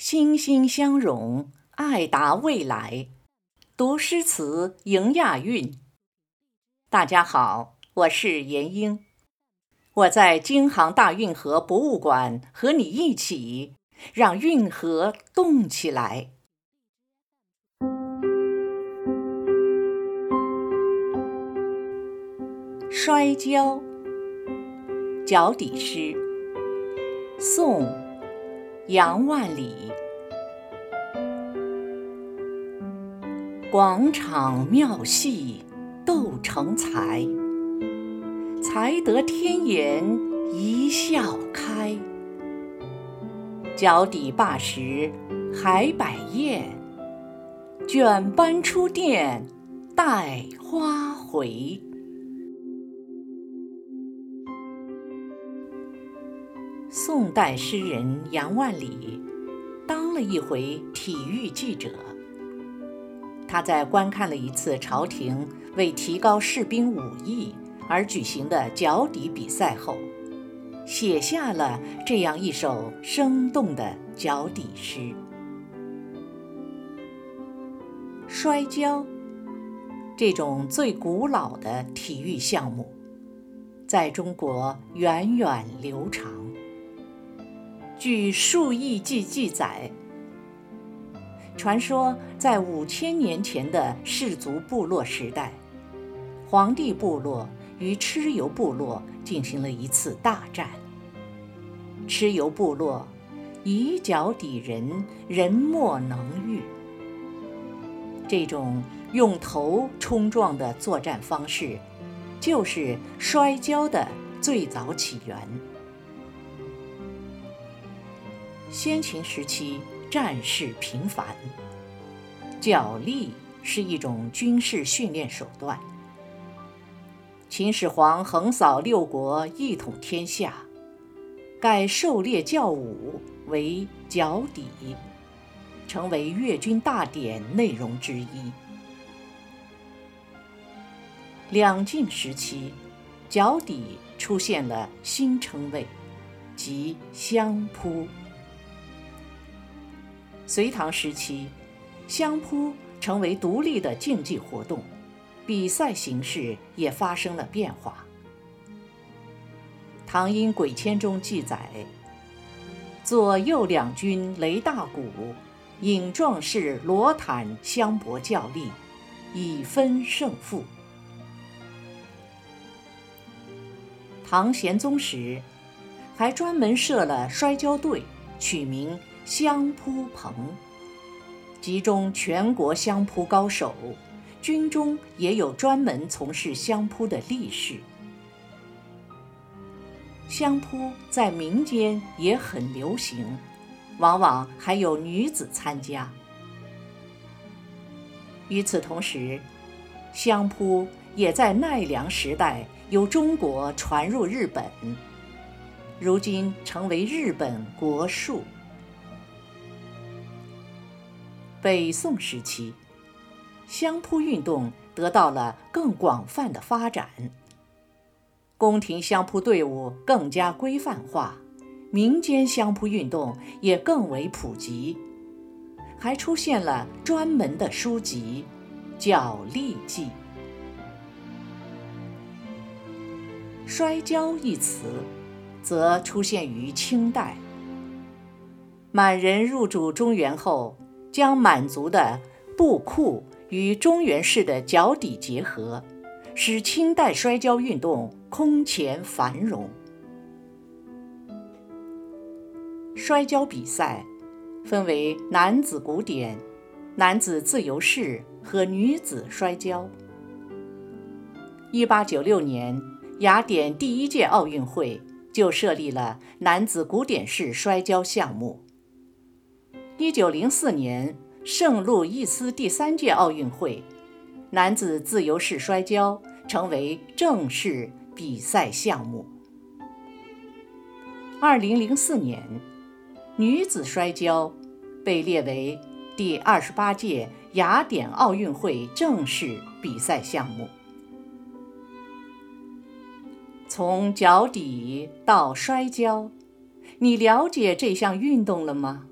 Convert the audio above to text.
心心相融，爱达未来。读诗词，迎亚运。大家好，我是闫英，我在京杭大运河博物馆和你一起，让运河动起来。摔跤，脚底诗，宋，杨万里。广场妙戏斗成才，才得天颜一笑开。脚底罢时还摆宴，卷班出殿带花回。宋代诗人杨万里当了一回体育记者。他在观看了一次朝廷为提高士兵武艺而举行的脚底比赛后，写下了这样一首生动的脚底诗。摔跤这种最古老的体育项目，在中国源远流长。据数亿记记载。传说，在五千年前的氏族部落时代，黄帝部落与蚩尤部落进行了一次大战。蚩尤部落以脚抵人，人莫能御。这种用头冲撞的作战方式，就是摔跤的最早起源。先秦时期。战事频繁，角力是一种军事训练手段。秦始皇横扫六国，一统天下，改狩猎教武为脚底，成为阅军大典内容之一。两晋时期，脚底出现了新称谓，即相扑。隋唐时期，相扑成为独立的竞技活动，比赛形式也发生了变化。《唐音鬼签》中记载，左右两军擂大鼓，引壮士罗坦相搏较力，以分胜负。唐玄宗时，还专门设了摔跤队，取名。相扑棚集中全国相扑高手，军中也有专门从事相扑的力士。相扑在民间也很流行，往往还有女子参加。与此同时，相扑也在奈良时代由中国传入日本，如今成为日本国术。北宋时期，相扑运动得到了更广泛的发展，宫廷相扑队伍更加规范化，民间相扑运动也更为普及，还出现了专门的书籍《叫力记》。摔跤一词，则出现于清代，满人入主中原后。将满族的布库与中原式的脚底结合，使清代摔跤运动空前繁荣。摔跤比赛分为男子古典、男子自由式和女子摔跤。一八九六年，雅典第一届奥运会就设立了男子古典式摔跤项目。一九零四年，圣路易斯第三届奥运会，男子自由式摔跤成为正式比赛项目。二零零四年，女子摔跤被列为第二十八届雅典奥运会正式比赛项目。从脚底到摔跤，你了解这项运动了吗？